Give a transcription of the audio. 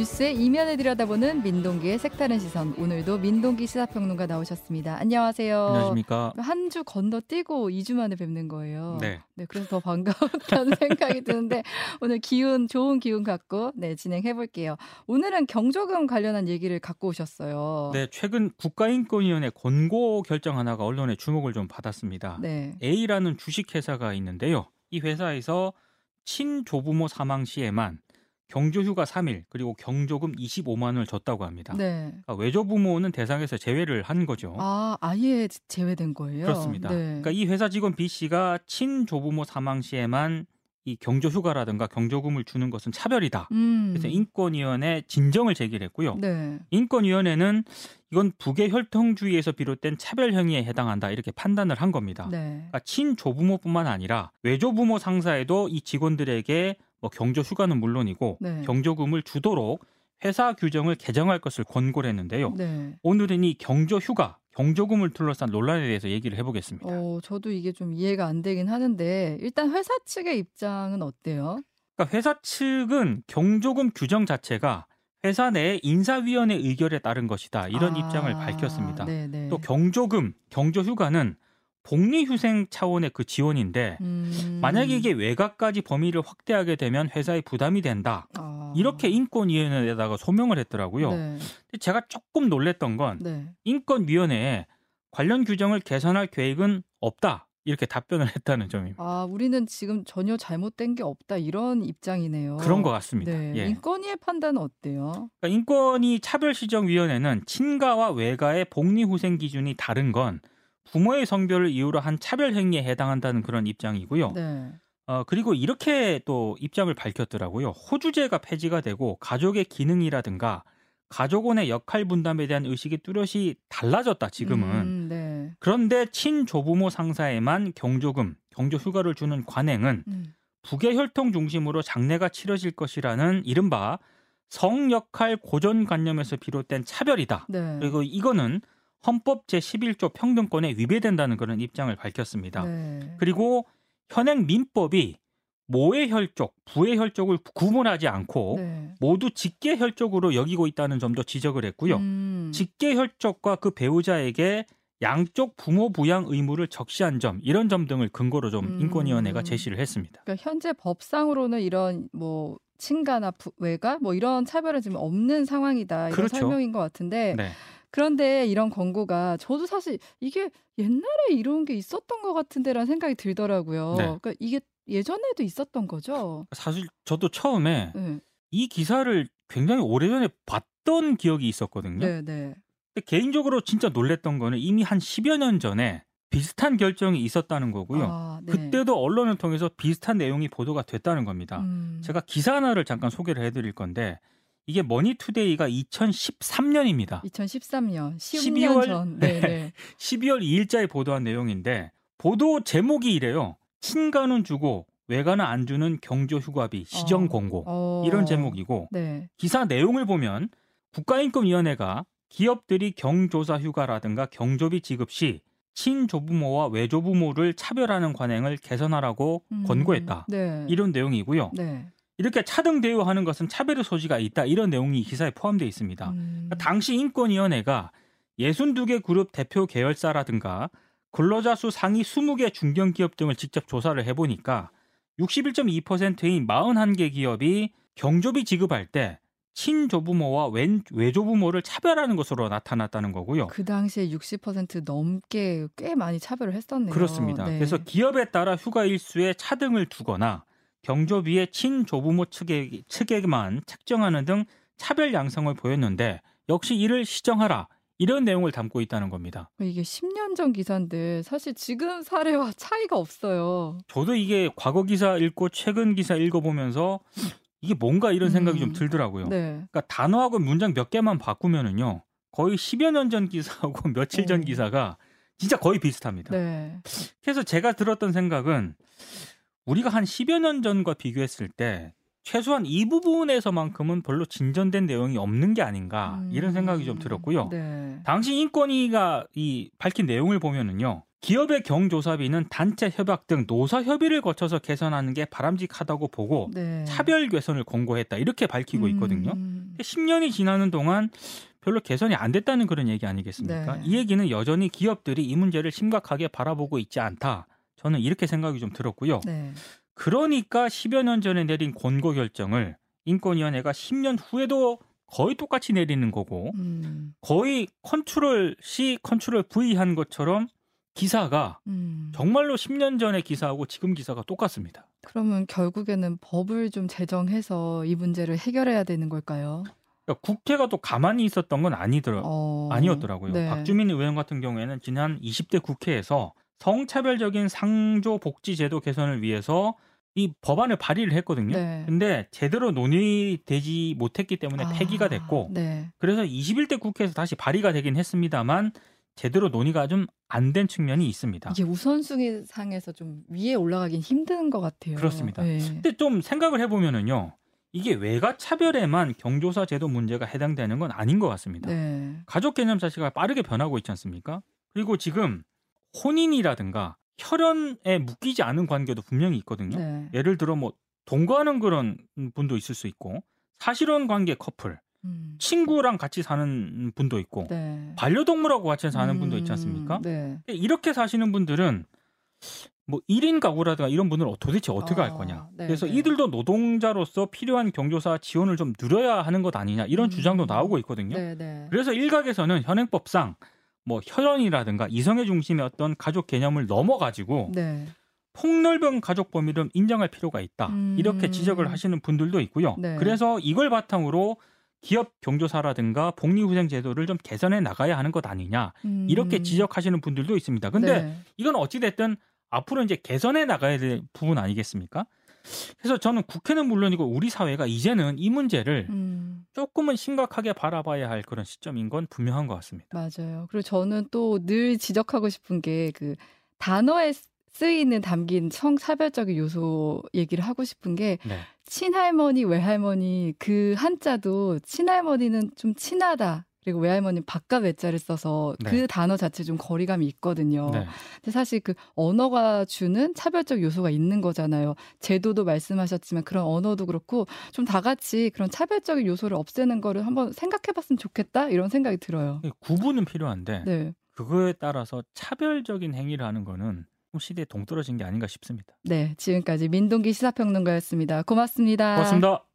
뉴스의 이면을 들여다보는 민동기의 색다른 시선. 오늘도 민동기 시사평론가 나오셨습니다. 안녕하세요. 안녕하십니까. 한 주 건너뛰고 2주 만에 뵙는 거예요. 네. 네, 그래서 더 반가웠다는 생각이 드는데 오늘 기운 좋은 기운 갖고 네, 진행해 볼게요. 오늘은 경조금 관련한 얘기를 갖고 오셨어요. 네, 최근 국가인권위원회 권고 결정 하나가 언론의 주목을 좀 받았습니다. 네. A라는 주식회사가 있는데요. 이 회사에서 친조부모 사망 시에만 경조휴가 3일 그리고 경조금 25만 원을 줬다고 합니다. 네. 그러니까 외조부모는 대상에서 제외를 한 거죠. 아, 아예 제외된 거예요. 그렇습니다. 네. 그러니까 이 회사 직원 B 씨가 친조부모 사망 시에만 이 경조휴가라든가 경조금을 주는 것은 차별이다. 음. 그래서 인권위원회 진정을 제기를 했고요. 네. 인권위원회는 이건 북의 혈통주의에서 비롯된 차별 행위에 해당한다 이렇게 판단을 한 겁니다. 네. 그러니까 친조부모뿐만 아니라 외조부모 상사에도 이 직원들에게 뭐 경조 휴가는 물론이고 네. 경조금을 주도록 회사 규정을 개정할 것을 권고를 했는데요. 네. 오늘은 이 경조 휴가, 경조금을 둘러싼 논란에 대해서 얘기를 해보겠습니다. 어, 저도 이게 좀 이해가 안 되긴 하는데 일단 회사 측의 입장은 어때요? 그러니까 회사 측은 경조금 규정 자체가 회사 내 인사위원회 의결에 따른 것이다 이런 아, 입장을 밝혔습니다. 네네. 또 경조금, 경조휴가는 복리휴생 차원의 그 지원인데 음. 만약에 이게 외곽까지 범위를 확대하게 되면 회사에 부담이 된다. 아. 이렇게 인권위원회에다가 소명을 했더라고요. 네. 근데 제가 조금 놀랬던 건 네. 인권위원회에 관련 규정을 개선할 계획은 없다. 이렇게 답변을 했다는 점입니다. 아, 우리는 지금 전혀 잘못된 게 없다 이런 입장이네요. 그런 것 같습니다. 네. 예. 인권위의 판단은 어때요? 그러니까 인권위 차별시정위원회는 친가와 외가의 복리후생 기준이 다른 건 부모의 성별을 이유로 한 차별 행위에 해당한다는 그런 입장이고요. 네. 어, 그리고 이렇게 또 입장을 밝혔더라고요. 호주제가 폐지가 되고 가족의 기능이라든가 가족원의 역할 분담에 대한 의식이 뚜렷이 달라졌다, 지금은. 음, 네. 그런데 친조부모 상사에만 경조금, 경조휴가를 주는 관행은 음. 북의 혈통 중심으로 장례가 치러질 것이라는 이른바 성 역할 고전관념에서 비롯된 차별이다. 네. 그리고 이거는 헌법 제11조 평등권에 위배된다는 그런 입장을 밝혔습니다. 네. 그리고 현행 민법이 모의 혈족, 부의 혈족을 구분하지 않고 네. 모두 직계 혈족으로 여기고 있다는 점도 지적을 했고요. 음. 직계 혈족과 그 배우자에게 양쪽 부모 부양 의무를 적시한 점 이런 점 등을 근거로 좀 음. 인권위원회가 제시를 했습니다. 그러니까 현재 법상으로는 이런 뭐 친가나 부, 외가 뭐 이런 차별은 지금 없는 상황이다 이런 그렇죠. 설명인 것 같은데 네. 그런데 이런 권고가 저도 사실 이게 옛날에 이런 게 있었던 것 같은데라는 생각이 들더라고요. 네. 그러니까 이게 예전에도 있었던 거죠. 사실 저도 처음에 네, 이 기사를 굉장히 오래전에 봤던 기억이 있었거든요. 네, 네. 근데 개인적으로 진짜 놀랬던 거는 이미 한 10여 년 전에 비슷한 결정이 있었다는 거고요. 아, 네. 그때도 언론을 통해서 비슷한 내용이 보도가 됐다는 겁니다. 음. 제가 기사 하나를 잠깐 소개를 해드릴 건데 이게 머니투데이가 2013년입니다. 2013년 10년 12월 전. 네, 네. 12월 2일자에 보도한 내용인데 보도 제목이 이래요. 친가는 주고 외가는 안 주는 경조휴가비 시정 어. 공고 어. 이런 제목이고 네. 기사 내용을 보면 국가인권위원회가 기업들이 경조사 휴가라든가 경조비 지급 시 친조부모와 외조부모를 차별하는 관행을 개선하라고 음. 권고했다. 네. 이런 내용이고요. 네. 이렇게 차등 대우하는 것은 차별의 소지가 있다. 이런 내용이 기사에 포함되어 있습니다. 음. 그러니까 당시 인권위원회가 62개 그룹 대표 계열사라든가 근로자 수 상위 20개 중견기업 등을 직접 조사를 해보니까 61.2%인 41개 기업이 경조비 지급할 때 친조부모와 왼, 외조부모를 차별하는 것으로 나타났다는 거고요. 그 당시에 60% 넘게 꽤 많이 차별을 했었네요. 그렇습니다. 네. 그래서 기업에 따라 휴가 일수에 차등을 두거나 경조비에 친조부모 측에, 측에만 책정하는 등 차별 양상을 보였는데 역시 이를 시정하라 이런 내용을 담고 있다는 겁니다. 이게 10년 전 기사인데 사실 지금 사례와 차이가 없어요. 저도 이게 과거 기사 읽고 최근 기사 읽어보면서 이게 뭔가 이런 생각이 음. 좀 들더라고요. 네. 그러니까 단어하고 문장 몇 개만 바꾸면은요 거의 10여 년 전 기사하고 며칠 전 오. 기사가 진짜 거의 비슷합니다. 네. 그래서 제가 들었던 생각은 우리가 한 10여 년 전과 비교했을 때 최소한 이 부분에서만큼은 별로 진전된 내용이 없는 게 아닌가 이런 생각이 좀 들었고요. 네. 당시 인권위가 이 밝힌 내용을 보면은요. 기업의 경조사비는 단체 협약 등 노사 협의를 거쳐서 개선하는 게 바람직하다고 보고 네. 차별 개선을 권고했다 이렇게 밝히고 있거든요. 음. 10년이 지나는 동안 별로 개선이 안 됐다는 그런 얘기 아니겠습니까? 네. 이 얘기는 여전히 기업들이 이 문제를 심각하게 바라보고 있지 않다. 저는 이렇게 생각이 좀 들었고요. 네. 그러니까 10여 년 전에 내린 권고 결정을 인권위원회가 10년 후에도 거의 똑같이 내리는 거고 음. 거의 control C, control V 한 것처럼 기사가 음. 정말로 10년 전의 기사하고 지금 기사가 똑같습니다. 그러면 결국에는 법을 좀 제정해서 이 문제를 해결해야 되는 걸까요? 그러니까 국회가 또 가만히 있었던 건 아니더라, 어. 아니었더라고요. 네. 박주민 의원 같은 경우에는 지난 20대 국회에서 성차별적인 상조 복지 제도 개선을 위해서 이 법안을 발의를 했거든요. 네. 근데 제대로 논의되지 못했기 때문에 아, 폐기가 됐고 네. 그래서 21대 국회에서 다시 발의가 되긴 했습니다만 제대로 논의가 좀 안 된 측면이 있습니다. 이게 우선순위 상에서 좀 위에 올라가긴 힘든 것 같아요. 그렇습니다. 네. 근데 좀 생각을 해보면은요. 이게 외가 차별에만 경조사 제도 문제가 해당되는 건 아닌 것 같습니다. 네. 가족 개념 자체가 빠르게 변하고 있지 않습니까? 그리고 지금 혼인이라든가 혈연에 묶이지 않은 관계도 분명히 있거든요. 네. 예를 들어 뭐 동거하는 그런 분도 있을 수 있고 사실혼 관계 커플, 음. 친구랑 같이 사는 분도 있고 네. 반려동물하고 같이 사는 분도 있지 음, 않습니까? 네. 이렇게 사시는 분들은 뭐 1인 가구라든가 이런 분들은 도대체 어떻게 할 아, 거냐. 네, 그래서 네. 이들도 노동자로서 필요한 경조사 지원을 좀 늘려야 하는 것 아니냐 이런 음. 주장도 나오고 있거든요. 네, 네. 그래서 일각에서는 현행법상 뭐 혈연이라든가 이성애 중심의 어떤 가족 개념을 넘어가지고 네. 폭넓은 가족 범위를 인정할 필요가 있다. 음. 이렇게 지적을 하시는 분들도 있고요. 네. 그래서 이걸 바탕으로 기업 경조사라든가 복리후생 제도를 좀 개선해 나가야 하는 것 아니냐. 음. 이렇게 지적하시는 분들도 있습니다. 근데 네. 이건 어찌 됐든 앞으로 이제 개선해 나가야 될 부분 아니겠습니까? 그래서 저는 국회는 물론이고 우리 사회가 이제는 이 문제를 음. 조금은 심각하게 바라봐야 할 그런 시점인 건 분명한 것 같습니다. 맞아요. 그리고 저는 또 늘 지적하고 싶은 게 그 단어에 쓰이는 담긴 성차별적인 요소 얘기를 하고 싶은 게 네. 친할머니, 외할머니 그 한자도 친할머니는 좀 친하다. 그리고 외할머니는 바깥 외자를 써서 네. 그 단어 자체 좀 거리감이 있거든요. 네. 근데 사실 그 언어가 주는 차별적 요소가 있는 거잖아요. 제도도 말씀하셨지만 그런 언어도 그렇고 좀 다 같이 그런 차별적인 요소를 없애는 거를 한번 생각해 봤으면 좋겠다 이런 생각이 들어요. 구분은 필요한데 네. 그거에 따라서 차별적인 행위를 하는 거는 좀 시대에 동떨어진 게 아닌가 싶습니다. 네. 지금까지 민동기 시사평론가였습니다. 고맙습니다. 고맙습니다.